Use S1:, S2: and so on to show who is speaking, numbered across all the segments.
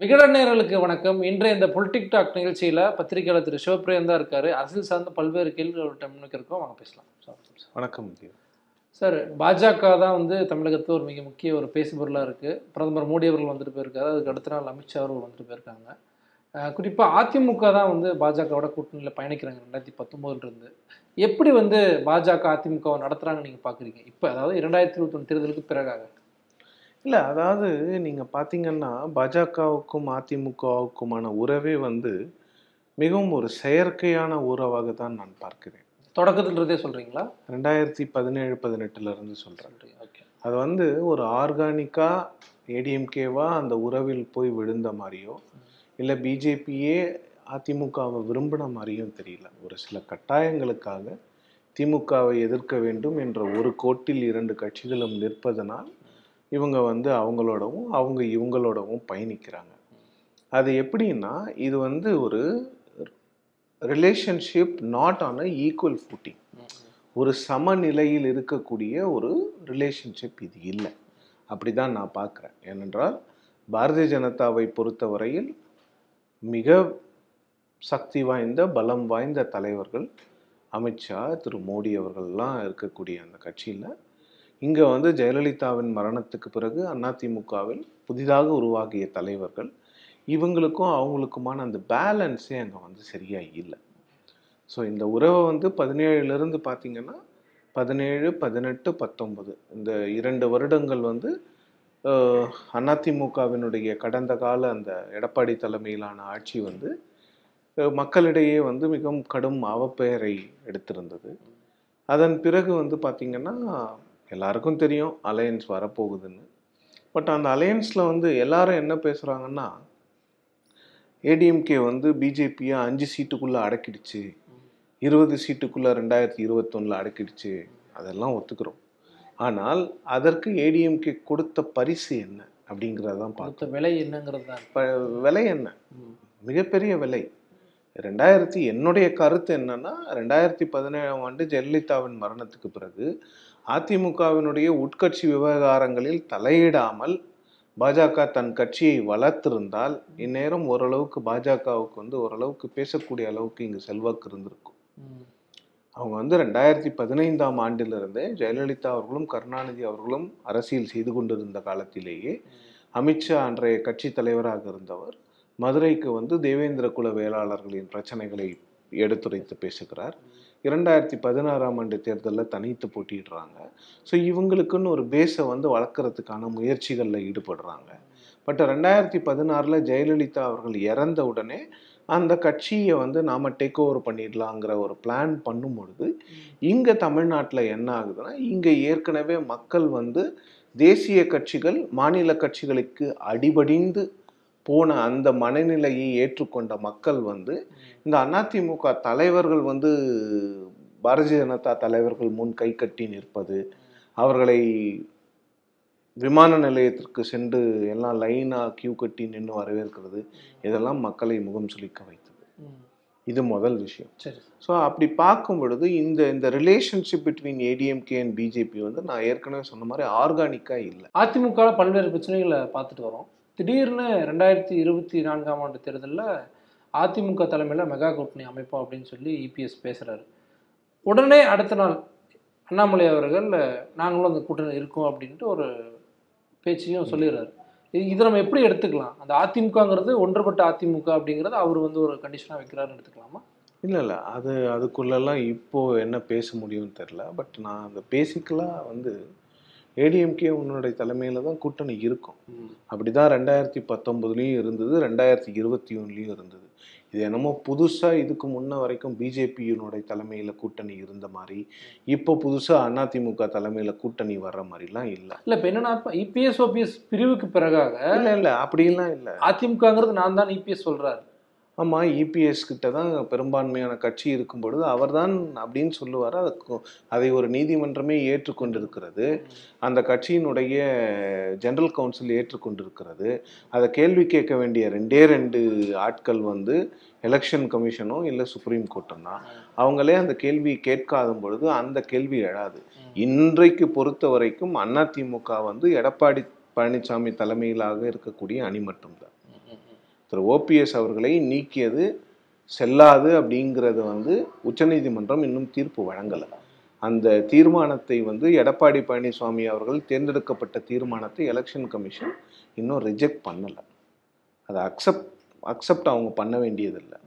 S1: விகடன் நேயர்களுக்கு வணக்கம். இன்றைய இந்த பொலிட்டிக் டாக் நிகழ்ச்சியில் பத்திரிகையாளர் திரு சிவபிரியன் தான் இருக்காரு. அரசியல் சார்ந்த பல்வேறு கேள்விகள் முன்னுக்கு இருக்கோம். வாங்க பேசலாம்.
S2: வணக்கம்.
S1: சார் பாஜக தான் வந்து தமிழகத்தில் ஒரு மிக முக்கிய ஒரு பேசுபொருளாக இருக்குது பிரதமர் மோடி அவர்கள் வந்துட்டு போயிருக்காரு. அதுக்கு அடுத்த நாள் அமித்ஷா அவர்கள் வந்துட்டு போயிருக்காங்க. குறிப்பாக அதிமுக தான் வந்து பாஜகவோட கூட்டணியில் பயணிக்கிறாங்க ரெண்டாயிரத்தி பத்தொம்போதுலேருந்து எப்படி வந்து பாஜக அதிமுகவை நடத்துகிறாங்கன்னு நீங்கள் பார்க்குறீங்க இப்போ அதாவது இரண்டாயிரத்தி இருபத்தொன்று தேர்தலுக்கு பிறகாக.
S2: இல்ல அதாவது நீங்க பாத்தீங்கன்னா பாஜகவுக்கும் அதிமுகவுக்குமான உறவே வந்து மிகவும் ஒரு செயற்கையான உறவாக தான் நான் பார்க்கிறேன்.
S1: தொடக்கத்துலருந்தே சொல்கிறீங்களா
S2: ரெண்டாயிரத்தி பதினேழு பதினெட்டுல இருந்து சொல்றேன்
S1: ஓகே.
S2: அது வந்து ஒரு ஆர்கானிக்கா ஏடிஎம்கேவா அந்த உறவில் போய் விழுந்த மாதிரியோ இல்ல பிஜேபியே அதிமுகவை விரும்பின மாதிரியும் தெரியல. ஒரு சில கட்டாயங்களுக்காக திமுகவை எதிர்க்க வேண்டும் என்ற ஒரு கோட்டில் இரண்டு கட்சிகளும் நிற்பதனால் இவங்க வந்து அவங்களோடவும் அவங்க இவங்களோடவும் பயணிக்கிறாங்க. அது எப்படின்னா இது வந்து ஒரு relationship not on a equal footing ஒரு சமநிலையில் இருக்கக்கூடிய ஒரு ரிலேஷன்ஷிப் இது இல்லை. அப்படி தான் நான் பார்க்குறேன். ஏனென்றால் பாரதிய ஜனதாவை பொறுத்தவரையில் மிக சக்தி வாய்ந்த பலம் வாய்ந்த தலைவர்கள் அமித்ஷா திரு மோடி அவர்கள்லாம் இருக்கக்கூடிய அந்த கட்சியில் இங்கே வந்து ஜெயலலிதாவின் மரணத்துக்கு பிறகு அதிமுகவில் புதிதாக உருவாகிய தலைவர்கள் இவங்களுக்கும் அவங்களுக்குமான அந்த பேலன்ஸே அங்கே வந்து சரியாக இல்லை. ஸோ இந்த உறவை வந்து பதினேழுலேருந்து பார்த்தீங்கன்னா பதினேழு பதினெட்டு பத்தொம்பது இந்த இரண்டு வருடங்கள் வந்து அதிமுகவினுடைய கடந்த கால அந்த எடப்பாடி தலைமையிலான ஆட்சி வந்து மக்களிடையே வந்து மிகவும் கடும் அவப்பெயரை எடுத்திருந்தது. அதன் பிறகு வந்து பார்த்திங்கன்னா எல்லாருக்கும் தெரியும் அலையன்ஸ் வரப்போகுதுன்னு. பட் அந்த அலையன்ஸில் வந்து எல்லாரும் என்ன பேசுகிறாங்கன்னா ஏடிஎம்கே வந்து பிஜேபியை அஞ்சு சீட்டுக்குள்ளே அடக்கிடுச்சு. இருபது சீட்டுக்குள்ளே ரெண்டாயிரத்தி இருபத்தொன்னில் அடக்கிடுச்சு. அதெல்லாம் ஒத்துக்கிறோம். ஆனால் அதற்கு ஏடிஎம்கே கொடுத்த பரிசு என்ன அப்படிங்கிறதான் பார்க்கணும்.
S1: கொடுத்த விலை என்னங்கிறது தான்.
S2: விலை என்ன? மிகப்பெரிய விலை. ரெண்டாயிரத்தி என்னுடைய கருத்து என்னன்னா ரெண்டாயிரத்தி பதினேழாம் ஆண்டு ஜெயலலிதாவின் மரணத்துக்கு பிறகு அதிமுகவினுடைய உட்கட்சி விவகாரங்களில் தலையிடாமல் பாஜக தன் கட்சியை வளர்த்திருந்தால் இந்நேரம் ஓரளவுக்கு பாஜகவுக்கு வந்து ஓரளவுக்கு பேசக்கூடிய அளவுக்கு இங்கு செல்வாக்கு இருந்திருக்கும். அவங்க வந்து ரெண்டாயிரத்தி பதினைந்தாம் ஆண்டிலிருந்தே ஜெயலலிதா அவர்களும் கருணாநிதி அவர்களும் அரசியல் செய்து கொண்டிருந்த காலத்திலேயே அமித்ஷா அன்றைய கட்சி தலைவராக இருந்தவர் மதுரைக்கு வந்து தேவேந்திர குல வேளாளர்களின் பிரச்சனைகளை எடுத்துரைத்து பேசுகிறார். இரண்டாயிரத்தி பதினாறாம் ஆண்டு தேர்தலில் தனித்து போட்டிடுறாங்க ஸோ இவங்களுக்குன்னு ஒரு பேஸை வந்து வளர்க்குறதுக்கான முயற்சிகளில் ஈடுபடுறாங்க. பட் ரெண்டாயிரத்தி பதினாறில் ஜெயலலிதா அவர்கள் இறந்த உடனே அந்த கட்சியை வந்து நாம் டேக் ஓவர் பண்ணிடலாங்கிற ஒரு பிளான் பண்ணும் பொழுது இங்கே தமிழ்நாட்டில் என்ன ஆகுதுன்னா இங்கே ஏற்கனவே மக்கள் வந்து தேசிய கட்சிகள் மாநில கட்சிகளுக்கு அடிபடிந்து போன அந்த மனநிலையை ஏற்றுக்கொண்ட மக்கள் வந்து இந்த அதிமுக தலைவர்கள் வந்து பாரதிய ஜனதா தலைவர்கள் முன் கை கட்டி நிற்பது அவர்களை விமான நிலையத்திற்கு சென்று எல்லாம் லைனாக கியூ கட்டி நின்று வரவேற்கிறது இதெல்லாம் மக்களை முகம் சுளிக்க வைத்தது. இது முதல் விஷயம்.
S1: சரி.
S2: ஸோ அப்படி பார்க்கும் பொழுது இந்த இந்த relationship between ADMK and BJP வந்து நான் ஏற்கனவே சொன்ன மாதிரி ஆர்கானிக்காக இல்லை.
S1: அதிமுக பல்வேறு பிரச்சனைகளை பார்த்துட்டு வரோம். திடீர்னு ரெண்டாயிரத்தி இருபத்தி நான்காம் ஆண்டு தேர்தலில் அதிமுக தலைமையில் மெகா கூட்டணி அமைப்போம் அப்படின்னு சொல்லி இபிஎஸ் பேசுகிறாரு உடனே அடுத்த நாள் அண்ணாமலை அவர்கள் நாங்களும் அந்த கூட்டணி இருக்கோம் அப்படின்ட்டு ஒரு பேச்சையும் சொல்லிடுறாரு. இது இதை நம்ம எப்படி எடுத்துக்கலாம்? அந்த அதிமுகங்கிறது ஒன்றுபட்ட அதிமுக அப்படிங்கிறது அவர் வந்து ஒரு கண்டிஷனாக வைக்கிறாருன்னு எடுத்துக்கலாமா?
S2: இல்லை இல்லை. அது அதுக்குள்ளெல்லாம் இப்போது என்ன பேச முடியும்னு தெரில பட் நான் அந்த பேசிக்கலாக வந்து ஏடிஎம்கே உன்னுடைய தலைமையில் தான் கூட்டணி இருக்கும். அப்படி தான் ரெண்டாயிரத்தி பத்தொம்பதுலேயும் இருந்தது ரெண்டாயிரத்தி இருபத்தி ஒன்றுலேயும் இருந்தது. இது என்னமோ புதுசாக இதுக்கு முன்ன வரைக்கும் பிஜேபியினுடைய தலைமையில் கூட்டணி இருந்த மாதிரி இப்போ புதுசாக அதிமுக தலைமையில் கூட்டணி வர்ற மாதிரிலாம் இல்லை.
S1: இல்லை இப்போ என்னன்னா இபிஎஸ் ஓபிஎஸ் பிரிவுக்கு பிறகாக
S2: இல்லை இல்லை அப்படிலாம் இல்லை.
S1: அதிமுகங்கிறது நான் தான் இபிஎஸ் சொல்றாரு.
S2: ஆமாம் இபிஎஸ் கிட்ட தான் பெரும்பான்மையான கட்சி இருக்கும் பொழுது அவர்தான் அப்படின்னு சொல்லுவார். அதை அதை ஒரு நீதிமன்றமே ஏற்றுக்கொண்டிருக்கிறது. அந்த கட்சியினுடைய ஜெனரல் கவுன்சில் ஏற்றுக்கொண்டிருக்கிறது. அதை கேள்வி கேட்க வேண்டிய ரெண்டே ரெண்டு ஆட்கள் வந்து எலெக்ஷன் கமிஷனும் இல்லை சுப்ரீம் கோர்ட்டும் தான் அவங்களே அந்த கேள்வி கேட்காத பொழுது அந்த கேள்வி எழாது. இன்றைக்கு பொறுத்த வரைக்கும் அதிமுக வந்து எடப்பாடி பழனிசாமி தலைமையிலாக இருக்கக்கூடிய அணி மட்டும்தான். திரு. ஓபிஎஸ் அவர்களை நீக்கியது செல்லாது அப்படிங்கிறது வந்து உச்சநீதிமன்றம் இன்னும் தீர்ப்பு வழங்கலை. அந்த தீர்மானத்தை வந்து எடப்பாடி பழனிசாமி அவர்கள் தேர்ந்தெடுக்கப்பட்ட தீர்மானத்தை எலெக்ஷன் கமிஷன் இன்னும் ரிஜெக்ட் பண்ணலை. அதை அக்செப்ட் அக்செப்ட் அவங்க பண்ண வேண்டியதில்லை.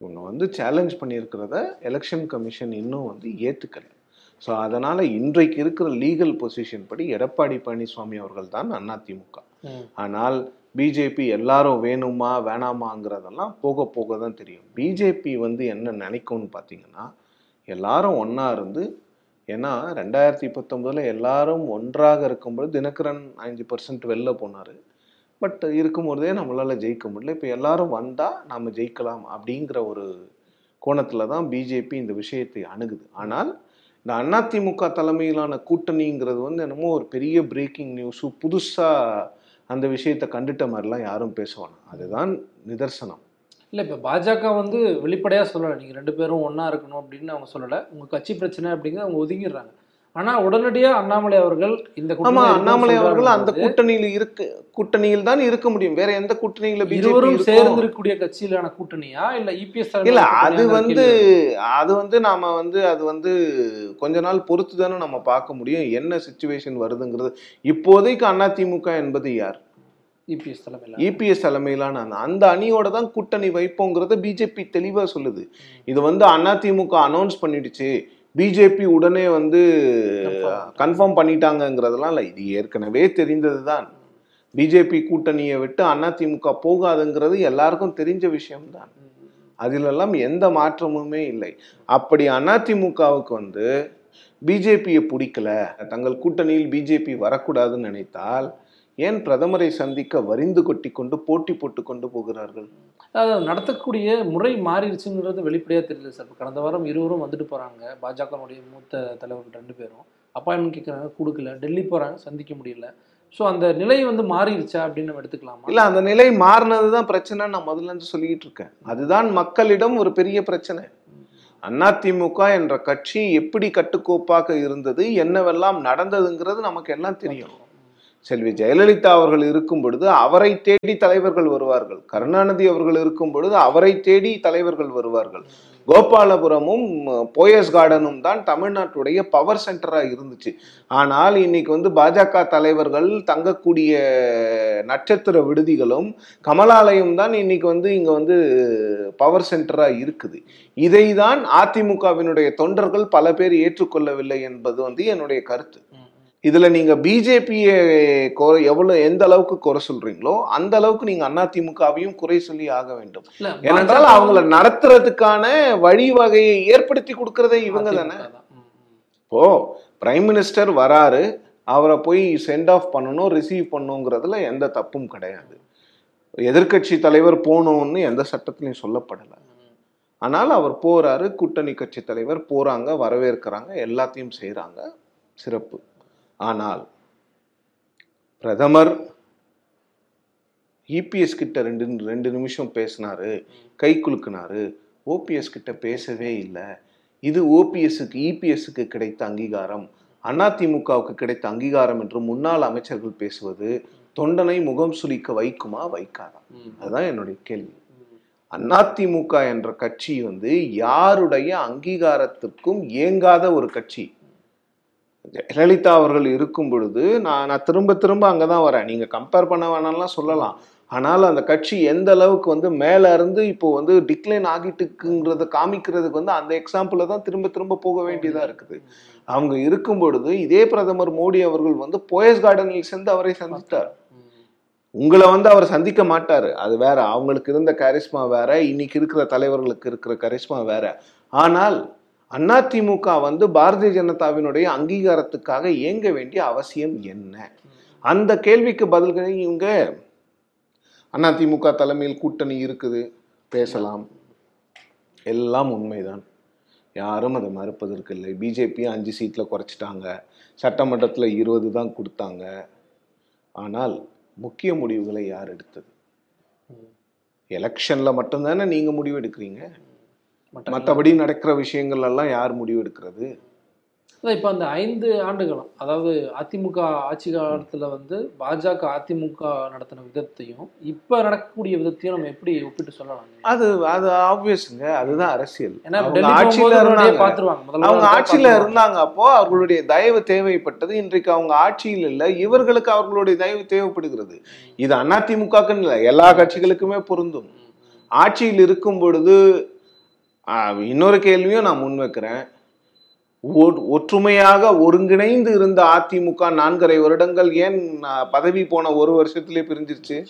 S2: இவங்க வந்து சேலஞ்ச் பண்ணியிருக்கிறத எலெக்ஷன் கமிஷன் இன்னும் வந்து ஏற்றுக்கலை ஸோ அதனால் இன்றைக்கு இருக்கிற லீகல் பொசிஷன் படி எடப்பாடி பழனிசாமி அவர்கள் தான் அதிமுக. ஆனால் பிஜேபி எல்லாரும் வேணுமா வேணாமாங்கிறதெல்லாம் போக போக தான் தெரியும். பிஜேபி வந்து என்ன நினைக்கும்னு பார்த்தீங்கன்னா எல்லாரும் ஒன்றா இருந்து ஏன்னா ரெண்டாயிரத்தி பத்தொம்போதில் எல்லாரும் ஒன்றாக இருக்கும்போது தினகரன் அஞ்சு பர்சன்ட் வெளில போனார். பட் இருக்கும்போதே நம்மளால் ஜெயிக்க முடியல. இப்போ எல்லாரும் வந்தால் நாம் ஜெயிக்கலாம் அப்படிங்கிற ஒரு கோணத்தில் தான் பிஜேபி இந்த விஷயத்தை அணுகுது. ஆனால் இந்த அதிமுக தலைமையிலான கூட்டணிங்கிறது வந்து என்னமோ ஒரு பெரிய பிரேக்கிங் நியூஸு புதுசாக அந்த விஷயத்தை கண்டுட்ட மாதிரிலாம் யாரும் பேசுவாங்க அதுதான் நிதர்சனம்.
S1: இல்லை இப்போ பாஜக வந்து வெளிப்படையாக சொல்லலை. நீங்கள் ரெண்டு பேரும் ஒன்றா இருக்கணும் அப்படின்னு அவங்க சொல்லலை. உங்கள் கட்சி பிரச்சனை அப்படிங்கிறத அவங்க ஒதுங்கிடுறாங்க. ஆனால் உடனடியாக அண்ணாமலை அவர்கள் இந்த
S2: ஆமா அண்ணாமலை அவர்கள் அந்த கூட்டணியில் இருக்கு கூட்டணியில் தான் இருக்க முடியும். வேற எந்த கூட்டணியில
S1: இருவரும்
S2: இருக்கும்
S1: சேர்ந்து இருக்கக்கூடிய கட்சியிலான கூட்டணியா? இல்ல இபிஎஸ்
S2: இல்ல அது வந்து அது வந்து நாம வந்து அது வந்து கொஞ்ச நாள் பொறுத்து தானே நம்ம பார்க்க முடியும் என்ன சுச்சுவேஷன் வருதுங்கிறது. இப்போதைக்கு அதிமுக என்பது யார்?
S1: இபிஎஸ் தலைமையில்
S2: இபிஎஸ் தலைமையிலான. அந்த- அந்த அணியோட தான் கூட்டணி வைப்போங்கிறத பிஜேபி தெளிவா சொல்லுது. இது வந்து அதிமுக அனௌன்ஸ் பண்ணிடுச்சு பிஜேபி உடனே வந்து. கன்ஃபார்ம் பண்ணிட்டாங்கங்கிறதெல்லாம் இல்லை. இது ஏற்கனவே தெரிந்தது தான் பிஜேபி கூட்டணியை விட்டு அதிமுக போகாதுங்கிறது எல்லாருக்கும் தெரிஞ்ச விஷயம்தான். அதிலெல்லாம் எந்த மாற்றமுமே இல்லை. அப்படி அதிமுகவுக்கு வந்து பிஜேபியை பிடிக்கல. தங்கள் கூட்டணியில் பிஜேபி வரக்கூடாதுன்னு நினைத்தால் ஏன் பிரதமரை சந்திக்க வரிந்து கொட்டி கொண்டு போட்டி போட்டு கொண்டு போகிறார்கள்?
S1: அதாவது நடத்தக்கூடிய முறை மாறிடுச்சுங்கிறது வெளிப்படையாக தெரியல சார். இப்ப கடந்த வாரம் இருவரும் வந்துட்டு போகிறாங்க பாஜகனுடைய மூத்த தலைவர்கள் ரெண்டு பேரும். அப்பாயின்மெண்ட் கேட்குறாங்க கொடுக்கல. டெல்லி போகிறாங்க சந்திக்க முடியல. ஸோ அந்த நிலை வந்து மாறிடுச்சா அப்படின்னு நம்ம எடுத்துக்கலாமா?
S2: இல்ல அந்த நிலை மாறினது தான் பிரச்சனை நான் முதல்ல இருந்து சொல்லிட்டு இருக்கேன். அதுதான் மக்களிடம் ஒரு பெரிய பிரச்சனை. அதிமுக என்ற கட்சி எப்படி கட்டுக்கோப்பாக இருந்தது என்னவெல்லாம் நடந்ததுங்கிறது நமக்கு எல்லாம் தெரியும். செல்வி ஜெயலலிதா அவர்கள் இருக்கும் பொழுது அவரை தேடி தலைவர்கள் வருவார்கள். கருணாநிதி அவர்கள் இருக்கும் பொழுது அவரை தேடி தலைவர்கள் வருவார்கள். கோபாலபுரமும் போயஸ் கார்டனும் தான் தமிழ்நாட்டுடைய பவர் சென்டரா இருந்துச்சு. ஆனால் இன்னைக்கு வந்து பாஜக தலைவர்கள் தங்கக்கூடிய நட்சத்திர விடுதிகளும் கமலாலயம் தான் இன்னைக்கு வந்து இங்க வந்து பவர் சென்டரா இருக்குது. இதை தான் அதிமுகவினுடைய தொண்டர்கள் பல பேர் ஏற்றுக்கொள்ளவில்லை என்பது வந்து என்னுடைய கருத்து. இதுல நீங்க பிஜேபியை எவ்வளவு எந்த அளவுக்கு குறை சொல்றீங்களோ அந்த அளவுக்கு நீங்க அதிமுகவையும் குறை சொல்லி ஆக வேண்டும். ஏனென்றால் அவங்கள நடத்துறதுக்கான வழிவகையை ஏற்படுத்தி கொடுக்கறதே இவங்க தானே. இப்போ பிரைம் மினிஸ்டர் வராரு அவரை போய் சென்ட் ஆஃப் பண்ணணும் ரிசீவ் பண்ணணுங்கிறதுல எந்த தப்பும் கிடையாது. எதிர்க்கட்சி தலைவர் போகணும்னு எந்த சட்டத்திலையும் சொல்லப்படலை. ஆனால் அவர் போறாரு கூட்டணி கட்சி தலைவர் போறாங்க வரவேற்கிறாங்க எல்லாத்தையும் செய்றாங்க. சிறப்பு. ஆனால் பிரதமர் இபிஎஸ் கிட்ட ரெண்டு ரெண்டு நிமிஷம் பேசினாரு கை குலுக்குனாரு. ஓபிஎஸ் கிட்ட பேசவே இல்லை. இது ஓபிஎஸ்க்கு இபிஎஸ்க்கு கிடைத்த அங்கீகாரம். அதிமுகவுக்கு கிடைத்த அங்கீகாரம் என்று முன்னாள் அமைச்சர்கள் பேசுவது தொண்டனை முகம் சுளிக்க வைக்குமா வைக்காதா? அதுதான் என்னுடைய கேள்வி. அதிமுக என்ற கட்சி வந்து யாருடைய அங்கீகாரத்திற்கும் இயங்காத ஒரு கட்சி. ஜெயலலிதா அவர்கள் இருக்கும் பொழுது நான் நான் திரும்ப திரும்ப அங்கதான் வரேன். நீங்க கம்பேர் பண்ண வேணாம்லாம் சொல்லலாம். ஆனால் அந்த கட்சி எந்த அளவுக்கு வந்து மேல இருந்து இப்போ வந்து டிக்ளைன் ஆகிட்டு இருக்குங்கிறத காமிக்கிறதுக்கு வந்து அந்த எக்ஸாம்பிள தான் திரும்ப திரும்ப போக வேண்டியதா இருக்குது. அவங்க இருக்கும் பொழுது இதே பிரதமர் மோடி அவர்கள் வந்து போயஸ் கார்டனில் சென்று அவரை சந்தித்தார். உங்களை வந்து அவர் சந்திக்க மாட்டாரு. அது வேற. அவங்களுக்கு இருந்த கரிஸ்மா வேற. இன்னைக்கு இருக்கிற தலைவர்களுக்கு இருக்கிற கரிஸ்மா வேற. ஆனால் அதிமுக வந்து பாரதிய ஜனதாவினுடைய அங்கீகாரத்துக்காக இயங்க வேண்டிய அவசியம் என்ன? அந்த கேள்விக்கு பதில்களை இவங்க. அதிமுக தலைமையில் கூட்டணி இருக்குது பேசலாம். எல்லாம் உண்மைதான். யாரும் அதை மறுப்பதற்கு இல்லை. பிஜேபி அஞ்சு சீட்டில் குறைச்சிட்டாங்க. சட்டமன்றத்தில் இருபது தான் கொடுத்தாங்க. ஆனால் முக்கிய முடிவுகளை யார் எடுத்தது. எலெக்ஷன்ல மட்டும்தானே நீங்க முடிவு எடுக்கிறீங்க? மற்றபடி நடக்கிற விஷயங்கள் எல்லாம் யார் முடிவு எடுக்கிறது?
S1: இப்போ அந்த ஐந்து ஆண்டுகளும் அதாவது அதிமுக ஆட்சி காலத்துல வந்து பாஜக அதிமுக நடத்தின விதத்தையும் இப்ப நடக்கக்கூடிய விதத்தையும் நம்ம எப்படி ஒப்பிட்டு சொல்லலாம்
S2: அது அது ஆப்வியஸ்ங்க அதுதான் அரசியல்.
S1: ஏன்னா
S2: ஆட்சியில இருந்தாங்க.
S1: பார்த்துருவாங்க.
S2: அவங்க ஆட்சியில. இருந்தாங்க அப்போ அவர்களுடைய தயவு தேவைப்பட்டது. இன்றைக்கு அவங்க ஆட்சியில் இல்ல. இவர்களுக்கு அவர்களுடைய தயவு தேவைப்படுகிறது. இது அதிமுகக்குன்னு இல்லை. எல்லா கட்சிகளுக்குமே பொருந்தும். ஆட்சியில் இருக்கும் பொழுது இன்னொரு கேள்வியும் நான் முன்வைக்கிறேன். ஒ- ஒற்றுமையாக ஒருங்கிணைந்து இருந்த அதிமுக நான்கரை வருடங்கள் ஏன் பதவி போன ஒரு வருஷத்திலே பிரிஞ்சிருச்சு?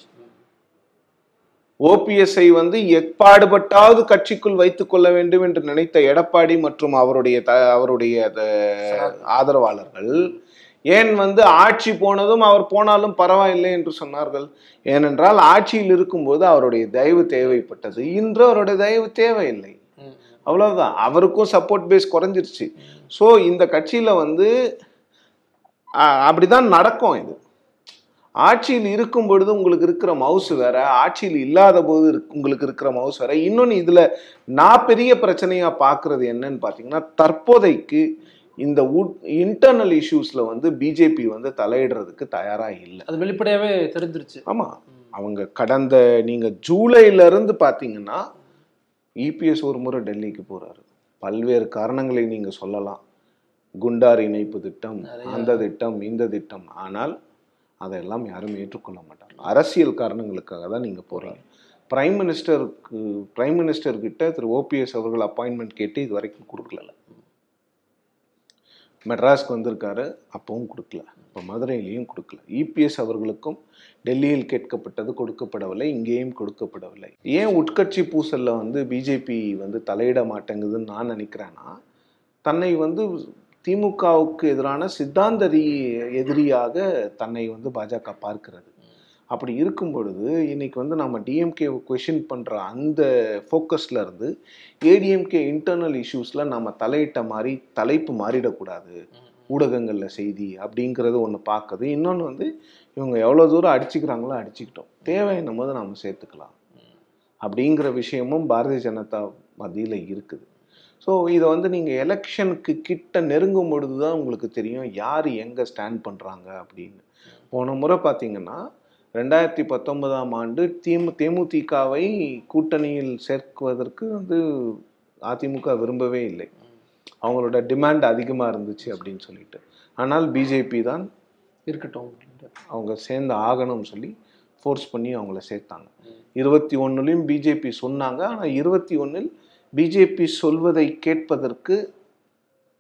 S2: ஓபிஎஸ்ஐ வந்து எப்பாடுபட்டாவது கட்சிக்குள் வைத்துக் கொள்ள வேண்டும் என்று நினைத்த எடப்பாடி மற்றும் அவருடைய த அவருடைய ஆதரவாளர்கள் ஏன் வந்து ஆட்சி போனதும் அவர் போனாலும் பரவாயில்லை என்று சொன்னார்கள். ஏனென்றால் ஆட்சியில் இருக்கும்போது அவருடைய தயவு தேவைப்பட்டது. இன்று அவருடைய தயவு தேவையில்லை. அவ்வளவுதான். அவருக்கும் சப்போர்ட் பேஸ் குறைஞ்சிருச்சு. ஸோ இந்த கட்சியில வந்து அப்படிதான் நடக்கும் இது. ஆட்சியில் இருக்கும் பொழுது உங்களுக்கு இருக்கிற மவுஸ் வேற ஆட்சியில் இல்லாத போது உங்களுக்கு இருக்கிற மவுஸ் வேற. இன்னொன்று இதுல நான் பெரிய பிரச்சனையா பார்க்கிறது என்னன்னு பார்த்தீங்கன்னா தற்போதைக்கு இந்த இன்டர்னல் இஷ்யூஸ்ல வந்து பிஜேபி வந்து தலையிடுறதுக்கு தயாரா இல்லை.
S1: அது வெளிப்படையாவே தெரிஞ்சிருச்சு.
S2: ஆமா. அவங்க கடந்த நீங்க ஜூலைல இருந்து பாத்தீங்கன்னா இபிஎஸ் ஒரு முறை டெல்லிக்கு போறாரு. பல்வேறு காரணங்களை நீங்க சொல்லலாம். குண்டார் இணைப்பு திட்டம். அந்த திட்டம் இந்த திட்டம். ஆனால் அதையெல்லாம் யாரும் ஏற்றுக்கொள்ள மாட்டாங்க. அரசியல் காரணங்களுக்காக தான் நீங்க போறீங்க பிரைம் மினிஸ்டருக்கு பிரைம் மினிஸ்டர் கிட்ட திரு ஓபிஎஸ் அவர்கள் அப்பாயின்மெண்ட் கேட்டு இது வரைக்கும் கொடுக்கல. மெட்ராஸ்க்கு வந்திருக்காரு அப்பவும் கொடுக்கல. இப்போ மதுரையிலையும் கொடுக்கல. இபிஎஸ் அவர்களுக்கும் டெல்லியில் கேட்கப்பட்டது கொடுக்கப்படவில்லை இங்கேயும் கொடுக்கப்படவில்லை. ஏன் உட்கட்சி பூசலில் வந்து பிஜேபி வந்து தலையிட மாட்டேங்குதுன்னு நான் நினைக்கிறேன்னா தன்னை வந்து திமுகவுக்கு எதிரான சித்தாந்த எதிரியாக தன்னை வந்து பாஜக பார்க்கிறது. அப்படி இருக்கும் பொழுது இன்னைக்கு வந்து நம்ம டிஎம்கே கொஷின் பண்ற அந்த ஃபோக்கஸ்ல இருந்து ஏடிஎம்கே இன்டர்னல் இஷ்யூஸ்ல நம்ம தலையிட்ட மாதிரி தலைப்பு மாறிடக்கூடாது. ஊடகங்கள்ல செய்தி அப்படிங்கிறது ஒன்று பார்க்குது இன்னொன்று வந்து இவங்க எவ்வளோ தூரம் அடிச்சுக்கிறாங்களோ அடிச்சுக்கிட்டோம். தேவைன்னும் போது நம்ம சேர்த்துக்கலாம். அப்படிங்கிற விஷயமும் பாரதிய ஜனதா மத்தியில் இருக்குது. ஸோ இதை வந்து நீங்கள் எலெக்ஷனுக்கு கிட்ட நெருங்கும் பொழுது தான் உங்களுக்கு தெரியும் யார் எங்கே ஸ்டாண்ட் பண்ணுறாங்க அப்படின்னு. போன முறை பார்த்தீங்கன்னா ரெண்டாயிரத்தி பத்தொன்பதாம் ஆண்டு திமு தேமுதிகவை கூட்டணியில் சேர்க்குவதற்கு வந்து அதிமுக விரும்பவே இல்லை. அவங்களோட டிமாண்ட் அதிகமாக இருந்துச்சு அப்படின்னு சொல்லிட்டு. ஆனால் பிஜேபி தான்
S1: இருக்கட்டும்.
S2: அவங்க சேர்ந்து ஆகணும்னு சொல்லி ஃபோர்ஸ் பண்ணி அவங்கள சேர்த்தாங்க. இருபத்தி ஒன்றுலையும் பிஜேபி சொன்னாங்க. ஆனால் இருபத்தி ஒன்றில் பிஜேபி சொல்வதை கேட்பதற்கு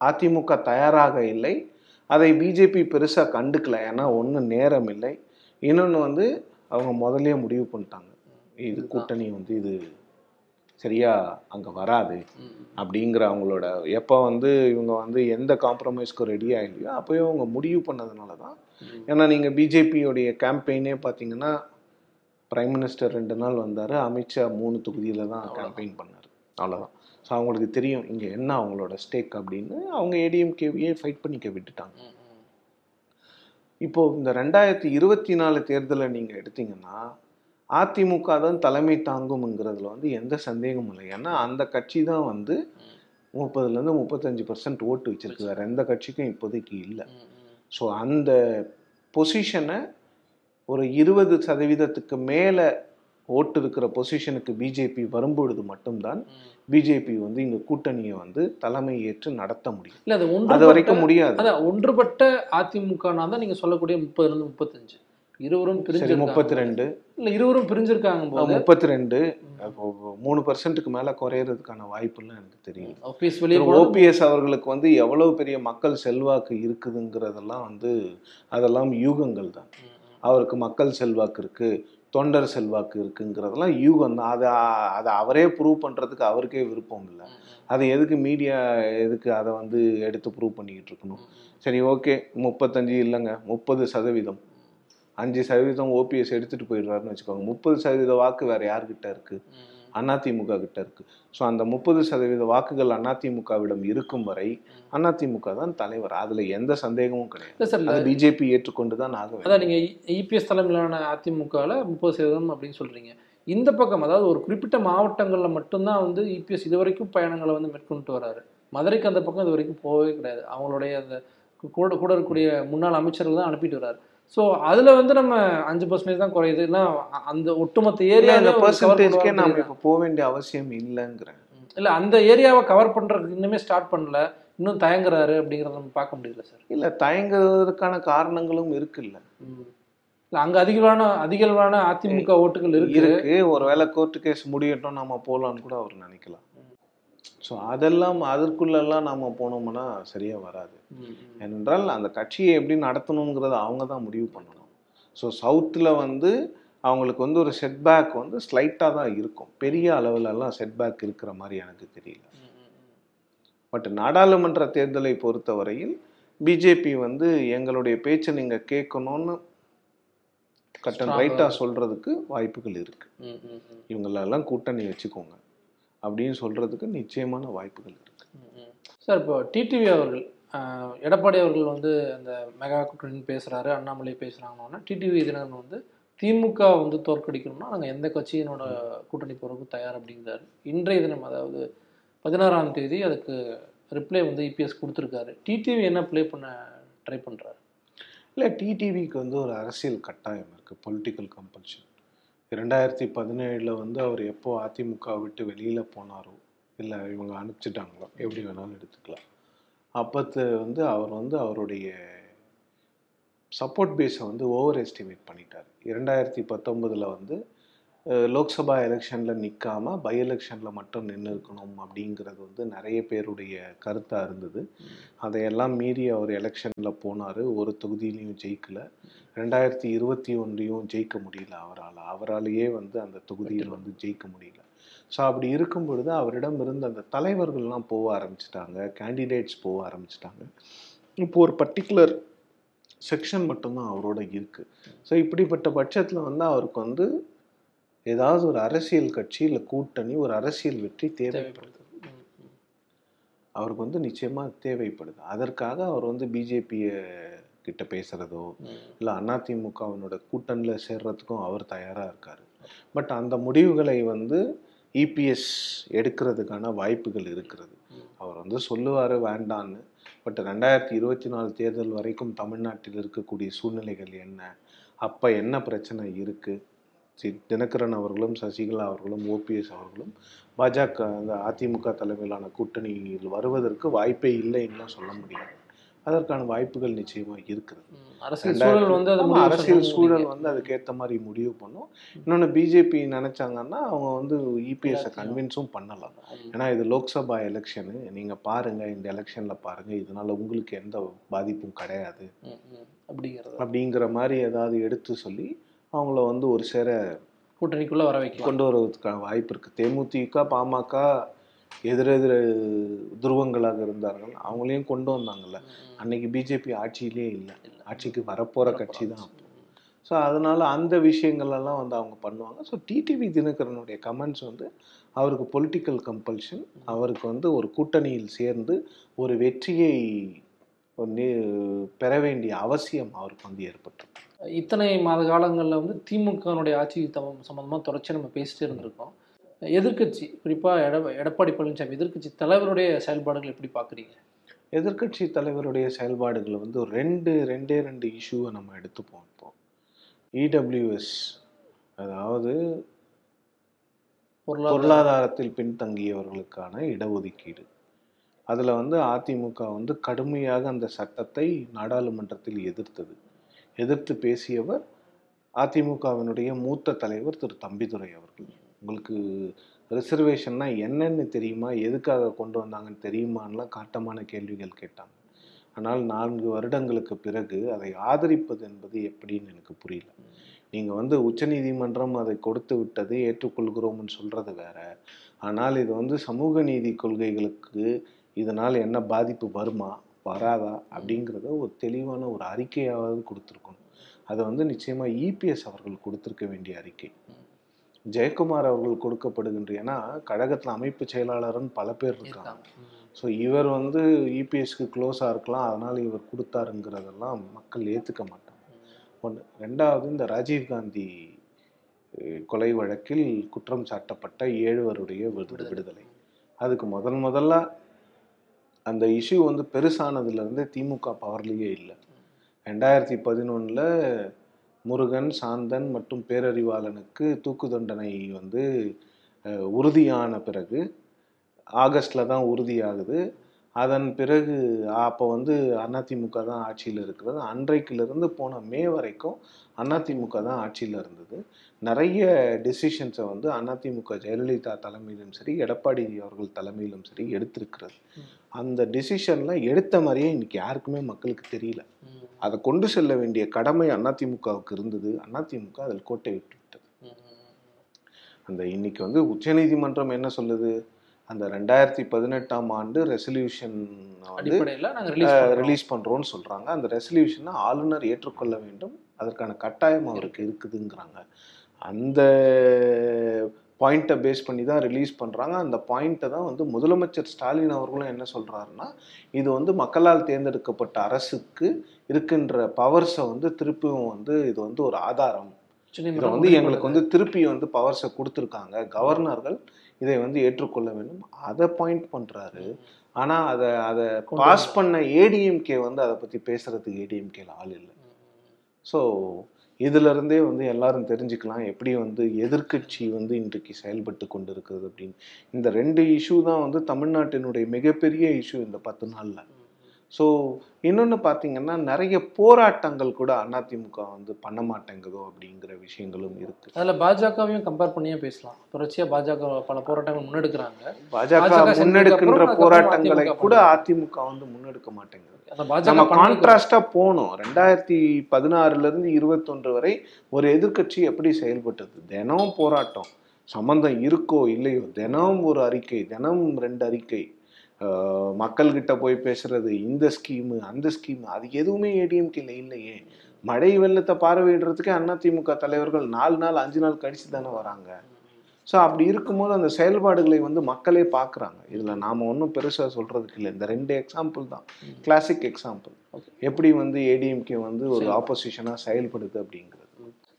S2: அதிமுக தயாராக இல்லை. அதை பிஜேபி பெருசாக கண்டுக்கல. ஏன்னா ஒன்று நேரம் இல்லை. இன்னொன்று வந்து அவங்க முதல்லயே முடிவு பண்ணிட்டாங்க. இது கூட்டணி வந்து இது சரியா அங்கே வராது. அப்படிங்கிற அவங்களோட எப்போ வந்து இவங்க வந்து எந்த காம்ப்ரமைஸ்க்கும் ரெடி ஆகலையோ அப்போயே அவங்க முடிவு பண்ணதுனால தான். ஏன்னா நீங்கள் பிஜேபியோடைய கேம்பெயினே பார்த்தீங்கன்னா பிரைம் மினிஸ்டர் ரெண்டு நாள் வந்தார் அமித்ஷா மூணு தொகுதியில் தான் கேம்பெயின் பண்ணார். அவ்வளோதான் ஸோ அவங்களுக்கு தெரியும் இங்கே என்ன அவங்களோட ஸ்டேக் அப்படின்னு அவங்க ஏடிஎம்கேவியே ஃபைட் பண்ணிக்க விட்டுட்டாங்க.
S1: ம், ம்.
S2: இப்போ இந்த ரெண்டாயிரத்தி இருபத்தி நாலு தேர்தலை நீங்கள் எடுத்தீங்கன்னா அதிமுக தான் தலைமை தாங்கும்ங்கிறதுல வந்து எந்த சந்தேகமும் இல்லை ஏன்னா அந்த கட்சி தான் வந்து முப்பதுலேருந்து முப்பத்தஞ்சு பர்சன்ட் ஓட்டு வச்சிருக்கு வேற எந்த கட்சிக்கும் இப்போதைக்கு இல்லை. ஸோ அந்த பொசிஷனை ஒரு இருபது சதவீதத்துக்கு மேலே ஓட்டு இருக்கிற பொசிஷனுக்கு பிஜேபி வரும்பொழுது மட்டும்தான். பிஜேபி வந்து இந்த கூட்டணியை வந்து தலைமை ஏற்று நடத்த முடியும்.
S1: இல்ல அது
S2: அது வரைக்கும் முடியாது.
S1: அதான் ஒன்றுபட்ட அதிமுகனா தான் நீங்க சொல்லக்கூடிய முப்பதுல இருந்து முப்பத்தஞ்சு. இருவரும் பிரிஞ்சிருக்காங்க.
S2: முப்பத்தி ரெண்டு
S1: இல்ல இருவரும் பிரிஞ்சிருக்காங்க போது
S2: முப்பத்தி ரெண்டு மூணு பர்சன்ட்டுக்கு மேலே குறையறதுக்கான வாய்ப்புலாம் எனக்கு தெரியும் ஓபிஎஸ் அவர்களுக்கு வந்து எவ்வளவு பெரிய மக்கள் செல்வாக்கு இருக்குதுங்கிறதெல்லாம் வந்து அதெல்லாம் யூகங்கள் தான். அவருக்கு மக்கள் செல்வாக்கு இருக்கு. தொண்டர் செல்வாக்கு இருக்குங்கிறதெல்லாம் யூகம் தான். அதை அதை அவரே ப்ரூவ் பண்ணுறதுக்கு அவருக்கே விருப்பம் இல்லை. அது எதுக்கு மீடியா எதுக்கு அதை வந்து எடுத்து ப்ரூவ் பண்ணிக்கிட்டு இருக்கணும். சரி ஓகே முப்பத்தஞ்சு இல்லைங்க. முப்பது சதவீதம். அஞ்சு சதவீதம் ஓபிஎஸ் எடுத்துட்டு போயிடுறாருன்னு வச்சுக்கோங்க. முப்பது சதவீத வாக்கு வேற யார்கிட்ட இருக்கு?
S1: ம், ம்.
S2: அதிமுக கிட்ட இருக்கு. ஸோ அந்த முப்பது சதவீத வாக்குகள் அதிமுகவிடம் இருக்கும் வரை அதிமுக தான் தலைவர். அதுல எந்த சந்தேகமும் கிடையாது.
S1: சார்
S2: அது பிஜேபி ஏற்றுக்கொண்டு தான் ஆக வேண்டும்.
S1: அதான் நீங்க இபிஎஸ் தலைமையிலான அதிமுகவில் முப்பது சதவீதம் அப்படின்னு சொல்றீங்க. இந்த பக்கம் அதாவது ஒரு குறிப்பிட்ட மாவட்டங்கள்ல மட்டும்தான் வந்து இபிஎஸ் இது வரைக்கும் பயணங்களை வந்து மேற்கொண்டு வராரு. மதுரைக்கு அந்த பக்கம் இது வரைக்கும் போகவே கிடையாது. அவங்களுடைய அந்த கூட கூட இருக்கக்கூடிய முன்னாள் அமைச்சர்கள் தான் அனுப்பிட்டு வர்றாரு ஸோ அதில் வந்து நம்ம அஞ்சு பர்சன்டேஜ் தான் குறையுதுன்னா அ- அந்த ஒட்டுமொத்த
S2: இல்ல,
S1: ஏரியா
S2: அந்த பர்சன்டேஜ்க்கே நாம இப்ப போக வேண்டிய அவசியம் இல்லைங்கிறேன்
S1: இல்லை அந்த ஏரியாவை கவர் பண்ணுறதுக்கு இன்னுமே ஸ்டார்ட் பண்ணல. இன்னும் தயங்குறாரு அப்படிங்கிறத நம்ம பார்க்க முடியல சார்
S2: இல்ல தயங்குவதற்கான காரணங்களும் இருக்குல்ல.
S1: இல்லை அங்கே அதிகமான அதிகளவான அதிமுக ஓட்டுகள் இருக்கு.
S2: இருக்கு. ஒருவேளை கோர்ட்டு கேஸ் முடியட்டும் நம்ம போகலான்னு கூட அவர் நினைக்கலாம். ஸோ அதெல்லாம் அதற்குள்ளெல்லாம் நாம போனோம்னா சரியா வராது. ஏனென்றால் அந்த கட்சியை எப்படி நடத்தணுங்கிறத அவங்க தான் முடிவு பண்ணணும். ஸோ சவுத்தில் வந்து அவங்களுக்கு வந்து ஒரு செட்பேக் வந்து ஸ்லைட்டாக தான் இருக்கும். பெரிய அளவுலலாம் செட்பேக் இருக்கிற மாதிரி எனக்கு தெரியல. பட் நாடாளுமன்ற தேர்தலை பொறுத்தவரையில் பிஜேபி வந்து எங்களுடைய பேச்சை நீங்கள் கேட்கணும்னு கட்டன் ரைட்டாக சொல்கிறதுக்கு வாய்ப்புகள் இருக்குது. இவங்களெல்லாம் கூட்டணி வச்சுக்கோங்க. அப்படின்னு சொல்கிறதுக்கு நிச்சயமான வாய்ப்புகள் இருக்குது.
S1: சார் இப்போ டிடிவி அவர்கள் எடப்பாடி அவர்கள் வந்து அந்த மெகா கூட்டணி பேசுகிறாரு அண்ணாமலை பேசுகிறாங்கன்னா டிடிவி தினகரன் வந்து திமுக வந்து தோற்கடிக்கணும்னா நாங்கள் எந்த கட்சியினோட கூட்டணி போகிறதுக்கு தயார் அப்படிங்கிறாரு. இன்றைய தினம் அதாவது பதினாறாம் தேதி அதுக்கு ரிப்ளை வந்து இபிஎஸ் கொடுத்துருக்காரு. டிடிவி என்ன ப்ளே பண்ண ட்ரை பண்ணுறாரு
S2: இல்லை டிடிவிக்கு வந்து ஒரு அரசியல் கட்டாயம் இருக்குது பொலிட்டிக்கல் கம்பல்ஷன். இரண்டாயிரத்தி பதினேழில் வந்து அவர் எப்போ அதிமுக விட்டு வெளியில் போனாரோ இல்லை இவங்க அனுப்பிச்சிட்டாங்களோ எப்படி வேணாலும் எடுத்துக்கலாம். அப்பத்து வந்து அவர் வந்து அவருடைய சப்போர்ட் பேஸை வந்து ஓவர் எஸ்டிமேட் பண்ணிட்டார். இரண்டாயிரத்தி பத்தொன்பதில் வந்து லோக்சபா எலெக்ஷனில் நிற்காம பை எலெக்ஷனில் மட்டும் நின்று இருக்கணும் அப்படிங்கிறது வந்து நிறைய பேருடைய கருத்தாக இருந்தது. அதையெல்லாம் மீறி அவர் எலெக்ஷனில் போனார். ஒரு தொகுதியிலையும் ஜெயிக்கல. ரெண்டாயிரத்தி இருபத்தி ஒன்றையும் ஜெயிக்க முடியல அவரால். அவராலேயே வந்து அந்த தொகுதியில் வந்து ஜெயிக்க முடியல. ஸோ அப்படி இருக்கும் பொழுது அவரிடம் இருந்த அந்த தலைவர்கள்லாம் போக ஆரம்பிச்சிட்டாங்க. கேண்டிடேட்ஸ் போக ஆரம்பிச்சிட்டாங்க. இப்போ ஒரு பர்டிகுலர் செக்ஷன் மட்டும்தான் அவரோட இருக்கு. ஸோ இப்படிப்பட்ட பட்சத்தில் வந்து அவருக்கு வந்து ஏதாவது ஒரு அரசியல் கட்சி இல்லை கூட்டணி ஒரு அரசியல் வெற்றி தேவை
S1: தேவைப்படுது.
S2: அவருக்கு வந்து நிச்சயமாக தேவைப்படுது. அதற்காக அவர் வந்து பிஜேபியை கிட்ட பேசுகிறதோ. இல்லை அதிமுகவினோட கூட்டணியில் சேர்றதுக்கும் அவர் தயாராக இருக்கார். பட் அந்த முடிவுகளை வந்து இபிஎஸ் எடுக்கிறதுக்கான வாய்ப்புகள் இருக்கிறது. அவர் வந்து சொல்லுவார் வேண்டான்னு. பட் ரெண்டாயிரத்தி இருபத்தி நாலு தேர்தல் வரைக்கும் தமிழ்நாட்டில் இருக்கக்கூடிய சூழ்நிலைகள் என்ன? அப்போ என்ன பிரச்சனை இருக்குது சி தினகரன் அவர்களும் சசிகலா அவர்களும் ஓபிஎஸ் அவர்களும் பாஜக அந்த அதிமுக தலைமையிலான கூட்டணியில் வருவதற்கு வாய்ப்பே இல்லைன்னுலாம் சொல்ல முடியாது அதற்கான வாய்ப்புகள் நிச்சயமாக இருக்குது.
S1: அரசியல் சூழல் வந்து
S2: அதுக்கேற்ற மாதிரி முடிவு பண்ணும். இன்னொன்று பிஜேபி நினைச்சாங்கன்னா அவங்க வந்து இபிஎஸ்ஸை
S1: எல்லாத்தையும்.
S2: கன்வின்ஸும் பண்ணலாம். ஏன்னா இது லோக்சபா எலெக்ஷனு நீங்கள் பாருங்க இந்த எலெக்ஷனில் பாருங்க. இதனால உங்களுக்கு எந்த பாதிப்பும் கிடையாது. அப்படிங்கிற மாதிரி ஏதாவது எடுத்து சொல்லி அவங்கள வந்து ஒரு சேர
S1: கூட்டணிக்குள்ள வர வைக்கலாம்.
S2: கொண்டு வருவதற்கான வாய்ப்பு இருக்குது தேமுதிக பாமக எதிரெதிர் துருவங்களாக இருந்தார்கள். அவங்களையும் கொண்டு வந்தாங்கல்ல. அன்னைக்கு பிஜேபி ஆட்சியிலே இல்லை. ஆட்சிக்கு வரப்போகிற கட்சி தான். ஸோ அதனால அந்த விஷயங்கள் எல்லாம் வந்து அவங்க பண்ணுவாங்க. ஸோ டிடிவி தினகரனுடைய கமெண்ட்ஸ் வந்து அவருக்கு பொலிட்டிக்கல் கம்பல்ஷன் அவருக்கு வந்து ஒரு கூட்டணியில் சேர்ந்து ஒரு வெற்றியை பெற வேண்டிய அவசியம் அவருக்கு வந்து ஏற்பட்டிருக்கு.
S1: இத்தனை மாத காலங்களில் வந்து திமுகனுடைய ஆட்சி தம் சம்மந்தமாக தொடர்ச்சி நம்ம பேசிட்டே இருந்திருக்கோம். எதிர்க்கட்சி குறிப்பாக எட எடப்பாடி பழனிசாமி எதிர்க்கட்சி தலைவருடைய செயல்பாடுகள் எப்படி பார்க்குறீங்க
S2: எதிர்க்கட்சி தலைவருடைய செயல்பாடுகளை வந்து ஒரு ரெண்டு ரெண்டே ரெண்டு இஷ்யூவை நம்ம எடுத்துப்போம் இப்போ இடபிள்யூஎஸ் அதாவது
S1: பொருளாதார
S2: பொருளாதாரத்தில் பின்தங்கியவர்களுக்கான இடஒதுக்கீடு. அதில் வந்து அதிமுக வந்து கடுமையாக அந்த சட்டத்தை நாடாளுமன்றத்தில் எதிர்த்தது. எதிர்த்து பேசியவர் அதிமுகவினுடைய மூத்த தலைவர் திரு. தம்பிதுரை அவர்கள். உங்களுக்கு ரிசர்வேஷன்னா என்னன்னு தெரியுமா? எதுக்காக கொண்டு வந்தாங்கன்னு தெரியுமான்லாம் காட்டமான கேள்விகள் கேட்டாங்க. ஆனால் நான்கு வருடங்களுக்கு பிறகு அதை ஆதரிப்பது என்பது எப்படின்னு எனக்கு புரியல. நீங்கள் வந்து உச்சநீதிமன்றம் அதை கொடுத்து விட்டது ஏற்றுக்கொள்கிறோம்னு சொல்கிறது வேற. ஆனால் இது வந்து சமூக நீதி கொள்கைகளுக்கு இதனால் என்ன பாதிப்பு வருமா? வராதா அப்படிங்கிறத ஒரு தெளிவான ஒரு அறிக்கையாவது கொடுத்துருக்கணும். அதை வந்து நிச்சயமாக இபிஎஸ் அவர்கள் கொடுத்துருக்க வேண்டிய அறிக்கை. ஜெயக்குமார் அவர்கள் கொடுக்கப்படுகின்ற ஏன்னா கழகத்தில் அமைப்பு செயலாளர்னு பல பேர் இருக்காங்க. ஸோ இவர் வந்து இபிஎஸ்க்கு க்ளோஸாக இருக்கலாம் அதனால் இவர் கொடுத்தாருங்கிறதெல்லாம் மக்கள் ஏற்றுக்க மாட்டாங்க. ஒன்று ரெண்டாவது இந்த ராஜீவ்காந்தி கொலை வழக்கில் குற்றம் சாட்டப்பட்ட ஏழுவருடைய விடு-
S1: விடுதலை.
S2: விடுதலை. அதுக்கு முதல் முதல்ல அந்த இஷ்யூ வந்து பெருசானதுலேருந்து திமுக பவர்லேயே இல்லை. ரெண்டாயிரத்தி பதினொன்றில் முருகன் சாந்தன் மற்றும் பேரறிவாளனுக்கு தூக்கு தண்டனை வந்து உறுதியான பிறகு ஆகஸ்டில் தான் உறுதியாகுது. அதன் பிறகு அப்போ வந்து அதிமுக தான் ஆட்சியில் இருக்கிறது. அன்றைக்கிலிருந்து போன மே வரைக்கும் அதிமுக தான் ஆட்சியில் இருந்தது. நிறைய டெசிஷன்ஸை வந்து அதிமுக ஜெயலலிதா தலைமையிலும் சரி எடப்பாடி அவர்கள் தலைமையிலும் சரி எடுத்திருக்கிறது. அந்த டிசிஷன்லாம் எடுத்த மாதிரியே இன்னைக்கு யாருக்குமே மக்களுக்கு தெரியல. அதை கொண்டு செல்ல வேண்டிய கடமை அதிமுகவுக்கு இருந்தது. அதிமுக அதில் கோட்டை விட்டு விட்டது. அந்த இன்னைக்கு வந்து உச்சநீதிமன்றம் என்ன சொல்லுது? அந்த ரெண்டாயிரத்தி பதினெட்டாம் ஆண்டு ரெசல்யூஷன் வந்து
S1: ரிலீஸ்
S2: பண்றோம்னு சொல்றாங்க. அந்த ரெசல்யூஷனை ஆளுநர் ஏற்றுக்கொள்ள வேண்டும். அதற்கான கட்டாயம் அவருக்கு இருக்குதுங்கிறாங்க. அந்த பாயிண்ட்டை பேஸ் பண்ணி தான் ரிலீஸ் பண்றாங்க. அந்த பாயிண்ட்டை தான் வந்து முதலமைச்சர் ஸ்டாலின் அவர்களும் என்ன சொல்றாருன்னா இது வந்து மக்களால் தேர்ந்தெடுக்கப்பட்ட அரசுக்கு இருக்கின்ற பவர்ஸை வந்து திருப்பியும் வந்து இது வந்து ஒரு ஆதாரம். இதை வந்து எங்களுக்கு வந்து திருப்பி வந்து பவர்ஸை கொடுத்துருக்காங்க. கவர்னர்கள் இதை வந்து ஏற்றுக்கொள்ள வேண்டும். அதை பாயிண்ட் பண்றாரு. ஆனா அதை அதை பாஸ். பண்ண ஏடிஎம்கே வந்து அதை பத்தி பேசுறதுக்கு ஏடிஎம்கேல ஆள் இல்லை. ஸோ இதுல இருந்தே வந்து எல்லாரும் தெரிஞ்சுக்கலாம். எப்படி வந்து எதிர்க்கட்சி வந்து இன்றைக்கு செயல்பட்டு கொண்டு இருக்குது அப்படின்னு. இந்த ரெண்டு இஷ்யூ தான் வந்து தமிழ்நாட்டினுடைய மிகப்பெரிய இஷ்யூ இந்த பத்து நாள்ல. ஸோ இன்னொன்று பார்த்தீங்கன்னா நிறைய போராட்டங்கள் கூட அதிமுக வந்து பண்ண மாட்டேங்குதோ அப்படிங்கிற விஷயங்களும் இருக்கு.
S1: அதில் பாஜகவையும் கம்பேர் பண்ணியே பேசலாம். தொடர்ச்சியாக பாஜக பல போராட்டங்கள் முன்னெடுக்கிறாங்க.
S2: பாஜக முன்னெடுக்கின்ற போராட்டங்களை கூட. அதிமுக வந்து முன்னெடுக்க மாட்டேங்குது. நம்ம கான்ட்ராஸ்டா போனோம். ரெண்டாயிரத்தி பதினாறுல இருந்து இருபத்தொன்று வரை ஒரு எதிர்க்கட்சி எப்படி செயல்பட்டது? தினம் போராட்டம். சம்பந்தம் இருக்கோ இல்லையோ தினம் ஒரு அறிக்கை தினம் ரெண்டு அறிக்கை. மக்கள்கிட்ட போய் பேசுறது இந்த ஸ்கீமு அந்த ஸ்கீமு அது எதுவுமே ஏடிஎம்கேல இல்லையே. மழை வெள்ளத்தை பார்வையிடுறதுக்கே அதிமுக தலைவர்கள் நாலு நாள் அஞ்சு நாள் கழிச்சு தானே வராங்க. ஸோ அப்படி இருக்கும்போது அந்த செயல்பாடுகளை வந்து மக்களே பார்க்குறாங்க. இதில் நாம் ஒன்றும் பெருசாக சொல்கிறதுக்கு இல்லை. இந்த ரெண்டு எக்ஸாம்பிள் தான். கிளாசிக் எக்ஸாம்பிள் எப்படி வந்து ஏடிஎம்கே வந்து ஒரு. ஆப்போசிஷனாக செயல்படுது அப்படிங்கிறது.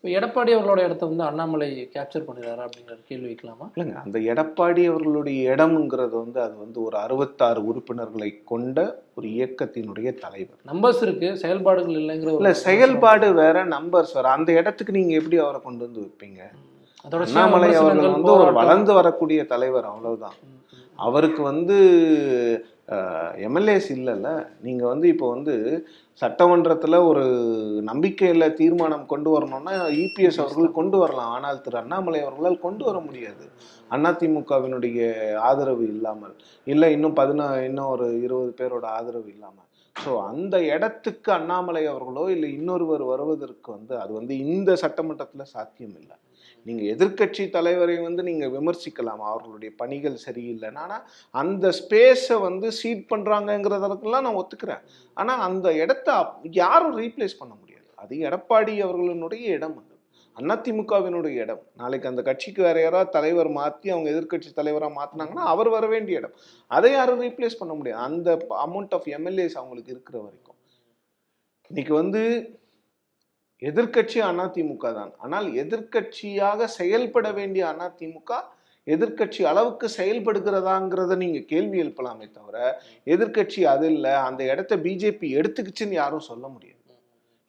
S1: இப்போ எடப்பாடி அவர்களோட இடத்த வந்து அண்ணாமலை கேப்சர் பண்ணிடுறாரு அப்படிங்கிற கேள்வி வைக்கலாமா?
S2: இல்லைங்க. அந்த எடப்பாடி அவர்களுடைய இடம்ங்கிறது வந்து அது வந்து ஒரு அறுபத்தாறு உறுப்பினர்களை கொண்ட ஒரு இயக்கத்தினுடைய தலைவர்.
S1: நம்பர்ஸ் இருக்கு. செயல்பாடுகள் இல்லைங்கிற
S2: இல்லை செயல்பாடு வேற நம்பர்ஸ் வேற. அந்த இடத்துக்கு நீங்கள் எப்படி அவரை கொண்டு வந்து வைப்பீங்க?
S1: அதோட
S2: அண்ணாமலை அவர்கள் வந்து ஒரு. வளர்ந்து வரக்கூடிய தலைவர் அவ்வளவுதான். அவருக்கு வந்து எம்எல்ஏஸ் இல்லைல்ல. நீங்கள் வந்து இப்போ வந்து சட்டமன்றத்தில் ஒரு நம்பிக்கையில் தீர்மானம் கொண்டு வரணும்னா இபிஎஸ் அவர்கள் கொண்டு வரலாம். ஆனால் திரு அண்ணாமலை அவர்களால் கொண்டு வர முடியாது. அதிமுகவினுடைய ஆதரவு இல்லாமல். இல்லை இன்னும் பதினா இன்னும் ஒரு இருபது பேரோட ஆதரவு இல்லாமல். ஸோ அந்த இடத்துக்கு அண்ணாமலை அவர்களோ இல்லை இன்னொருவர் வருவதற்கு வந்து அது வந்து இந்த சட்டமன்றத்தில் சாத்தியம் இல்லை நீங்கள் எதிர்க்கட்சி தலைவரை வந்து நீங்கள் விமர்சிக்கலாம் அவர்களுடைய பணிகள் சரியில்லைன்னு. ஆனால் அந்த ஸ்பேஸை வந்து சீட் பண்ணுறாங்கங்கிறதற்கெல்லாம் நான் ஒத்துக்கிறேன். ஆனால் அந்த இடத்த யாரும் ரீப்ளேஸ் பண்ண முடியாது. அது எடப்பாடி அவர்களினுடைய இடம் அது. அதிமுகவினுடைய இடம். நாளைக்கு அந்த கட்சிக்கு வேற யாராவது தலைவர் மாற்றி அவங்க எதிர்க்கட்சி தலைவராக மாற்றினாங்கன்னா அவர் வர வேண்டிய இடம். அதை யாரும் ரீப்ளேஸ் பண்ண முடியாது. அந்த அமௌண்ட் ஆஃப் எம்எல்ஏஸ் அவங்களுக்கு இருக்கிற வரைக்கும். இன்னைக்கு வந்து எதிர்க்கட்சி அதிமுக தான். ஆனால் எதிர்க்கட்சியாக செயல்பட வேண்டிய அதிமுக எதிர்க்கட்சி அளவுக்கு செயல்படுகிறதாங்கிறத நீங்க கேள்வி எழுப்பலாமே தவிர எதிர்க்கட்சி அது இல்லை அந்த இடத்த பிஜேபி எடுத்துக்கிச்சுன்னு யாரும் சொல்ல முடியாது.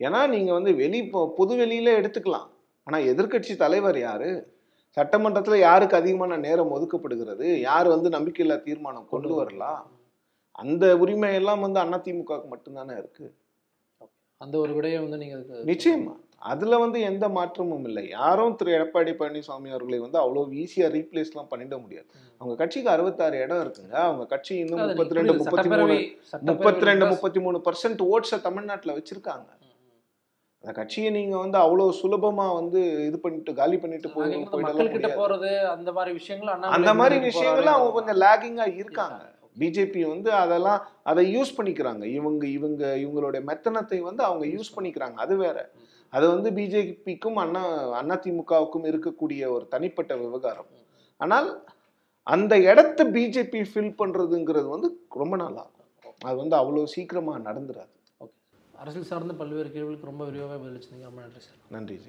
S2: ஏன்னா நீங்க வந்து வெளி பொது வெளியில எடுத்துக்கலாம். ஆனா எதிர்க்கட்சி தலைவர் யாரு? சட்டமன்றத்தில் யாருக்கு அதிகமான நேரம் ஒதுக்கப்படுகிறது? யார் வந்து நம்பிக்கையில்லா தீர்மானம் கொண்டு வரலாம்? அந்த உரிமை எல்லாம் வந்து அதிமுகவுக்கு மட்டும்தானே இருக்குது
S1: அந்த ஒரு விடையை வந்து நீங்க
S2: நிச்சயமா அதுல வந்து எந்த மாற்றமும் இல்லை யாரும் திரு எடப்பாடி பழனிசாமி அவர்களை வந்து அவ்வளவு ஈஸியா ரீப்ளேஸ்லாம் பண்ணிட முடியாது அவங்க கட்சிக்கு அறுபத்தாறு இடம் இருக்குங்க அவங்க கட்சி இன்னும் முப்பத்தி ரெண்டு. முப்பத்தி மூணு முப்பத்தி ரெண்டு முப்பத்தி மூணு பர்சன்ட் ஓட்ஸை தமிழ்நாட்டுல வச்சிருக்காங்க. அந்த கட்சியை நீங்க வந்து அவ்வளவு சுலபமா வந்து இது பண்ணிட்டு காலி பண்ணிட்டு போய்.
S1: போறது அந்த மாதிரி விஷயங்கள்
S2: அந்த மாதிரி
S1: முன்னாடி
S2: விஷயங்கள்ல
S1: போறாரு.
S2: அவங்க கொஞ்சம் லேகிங்கா
S1: இருக்காங்க.
S2: பிஜேபி வந்து அதெல்லாம் அதை யூஸ் பண்ணிக்கிறாங்க. இவங்க இவங்க இவங்களுடைய மெத்தனத்தை வந்து அவங்க யூஸ் பண்ணிக்கிறாங்க. அது வேற. அது வந்து பிஜேபிக்கும் அண்ணா அதிமுகவுக்கும் இருக்கக்கூடிய ஒரு தனிப்பட்ட விவகாரம். ஆனால் அந்த இடத்த பிஜேபி ஃபில் பண்றதுங்கிறது வந்து ரொம்ப நாள் ஆகும் அது வந்து அவ்வளோ சீக்கிரமா நடந்துராது.
S1: அரசியல் சார்ந்த பல்வேறு கேள்விகளுக்கு ரொம்ப விரிவாக பதிலளிச்சிருந்தீங்க ரொம்ப நன்றி சார்.
S2: நன்றி ஜீவன்